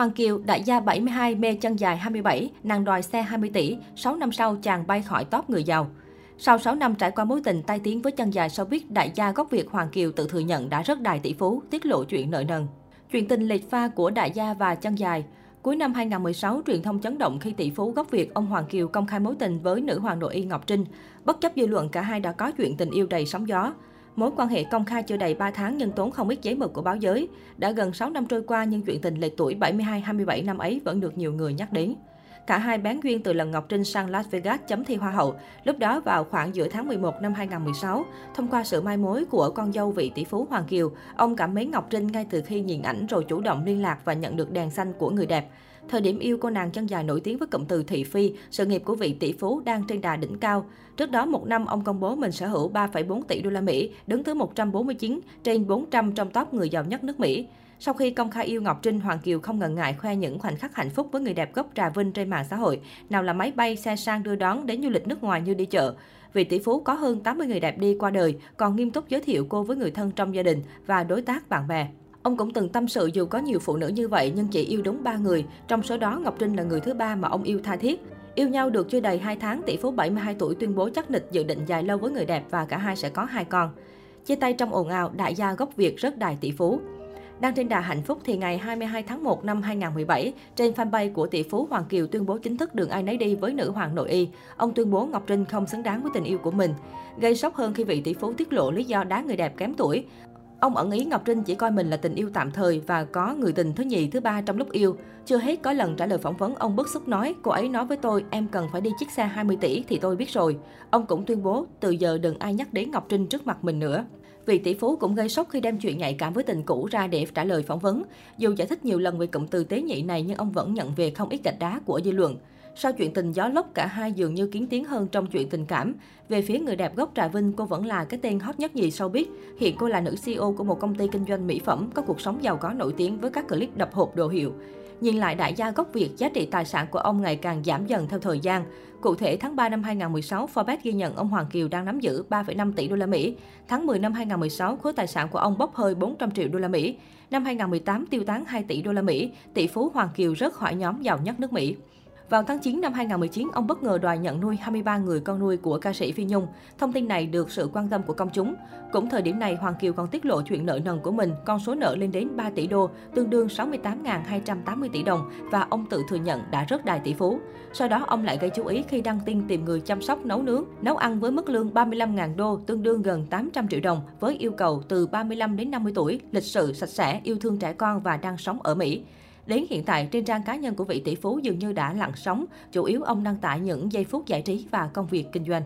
Hoàng Kiều, đại gia 72, mê chân dài 27, nàng đòi xe 20 tỷ, 6 năm sau chàng bay khỏi top người giàu. Sau 6 năm trải qua mối tình tai tiếng với chân dài showbiz, đại gia gốc Việt Hoàng Kiều tự thừa nhận đã rất đài tỷ phú, tiết lộ chuyện nợ nần. Chuyện tình lệch pha của đại gia và chân dài. Cuối năm 2016, truyền thông chấn động khi tỷ phú gốc Việt ông Hoàng Kiều công khai mối tình với nữ hoàng nội y Ngọc Trinh. Bất chấp dư luận, cả hai đã có chuyện tình yêu đầy sóng gió. Mối quan hệ công khai chưa đầy 3 tháng nhưng tốn không ít giấy mực của báo giới. Đã gần 6 năm trôi qua nhưng chuyện tình lệch tuổi 72-27 năm ấy vẫn được nhiều người nhắc đến. Cả hai bán duyên từ lần Ngọc Trinh sang Las Vegas chấm thi Hoa hậu, lúc đó vào khoảng giữa tháng 11 năm 2016. Thông qua sự mai mối của con dâu vị tỷ phú Hoàng Kiều, ông cảm mến Ngọc Trinh ngay từ khi nhìn ảnh rồi chủ động liên lạc và nhận được đèn xanh của người đẹp. Thời điểm yêu cô nàng chân dài nổi tiếng với cụm từ thị phi, sự nghiệp của vị tỷ phú đang trên đà đỉnh cao. Trước đó một năm ông công bố mình sở hữu 3,4 tỷ đô la Mỹ, đứng thứ 149 trên 400 trong top người giàu nhất nước Mỹ. Sau khi công khai yêu Ngọc Trinh, Hoàng Kiều không ngần ngại khoe những khoảnh khắc hạnh phúc với người đẹp gốc Trà Vinh trên mạng xã hội, nào là máy bay, xe sang đưa đón đến du lịch nước ngoài như đi chợ. Vị tỷ phú có hơn 80 người đẹp đi qua đời, còn nghiêm túc giới thiệu cô với người thân trong gia đình và đối tác bạn bè. Ông cũng từng tâm sự dù có nhiều phụ nữ như vậy nhưng chỉ yêu đúng ba người, trong số đó Ngọc Trinh là người thứ ba mà ông yêu tha thiết. Yêu nhau được chưa đầy 2 tháng, tỷ phú 72 tuổi tuyên bố chắc nịch dự định dài lâu với người đẹp và cả hai sẽ có hai con. Chia tay trong ồn ào, đại gia gốc Việt rất đài tỷ phú. Đang trên đà hạnh phúc thì ngày 22 tháng 1 năm 2017, trên fanpage của tỷ phú Hoàng Kiều tuyên bố chính thức đường ai nấy đi với nữ hoàng nội y. Ông tuyên bố Ngọc Trinh không xứng đáng với tình yêu của mình. Gây sốc hơn khi vị tỷ phú tiết lộ lý do đá người đẹp kém tuổi. Ông ẩn ý Ngọc Trinh chỉ coi mình là tình yêu tạm thời và có người tình thứ nhì, thứ ba trong lúc yêu. Chưa hết có lần trả lời phỏng vấn, ông bức xúc nói, cô ấy nói với tôi, em cần phải đi chiếc xe 20 tỷ thì tôi biết rồi. Ông cũng tuyên bố, từ giờ đừng ai nhắc đến Ngọc Trinh trước mặt mình nữa. Vị tỷ phú cũng gây sốc khi đem chuyện nhạy cảm với tình cũ ra để trả lời phỏng vấn. Dù giải thích nhiều lần về cụm từ tế nhị này nhưng ông vẫn nhận về không ít gạch đá của dư luận. Sau chuyện tình gió lốc, cả hai dường như kiến tiếng hơn trong chuyện tình cảm. Về phía người đẹp gốc Trà Vinh, cô vẫn là cái tên hot nhất nhì showbiz. Hiện cô là nữ CEO của một công ty kinh doanh mỹ phẩm, có cuộc sống giàu có nổi tiếng với các clip đập hộp đồ hiệu. Nhìn lại đại gia gốc Việt, giá trị tài sản của ông ngày càng giảm dần theo thời gian. Cụ thể, tháng 3 năm 2016, Forbes ghi nhận ông Hoàng Kiều đang nắm giữ 3,5 tỷ đô la Mỹ. Tháng 10 năm 2016, khối tài sản của ông bốc hơi 400 triệu đô la Mỹ. Năm 2018, tiêu tán 2 tỷ đô la Mỹ, tỷ phú Hoàng Kiều rớt khỏi nhóm giàu nhất nước Mỹ. Vào tháng 9 năm 2019, ông bất ngờ đòi nhận nuôi 23 người con nuôi của ca sĩ Phi Nhung. Thông tin này được sự quan tâm của công chúng. Cũng thời điểm này, Hoàng Kiều còn tiết lộ chuyện nợ nần của mình, con số nợ lên đến 3 tỷ đô, tương đương 68.280 tỷ đồng và ông tự thừa nhận đã rất đài tỷ phú. Sau đó, ông lại gây chú ý khi đăng tin tìm người chăm sóc nấu nướng, nấu ăn với mức lương 35.000 đô, tương đương gần 800 triệu đồng, với yêu cầu từ 35 đến 50 tuổi, lịch sự, sạch sẽ, yêu thương trẻ con và đang sống ở Mỹ. Đến hiện tại, trên trang cá nhân của vị tỷ phú dường như đã lặng sóng, chủ yếu ông đăng tải những giây phút giải trí và công việc kinh doanh.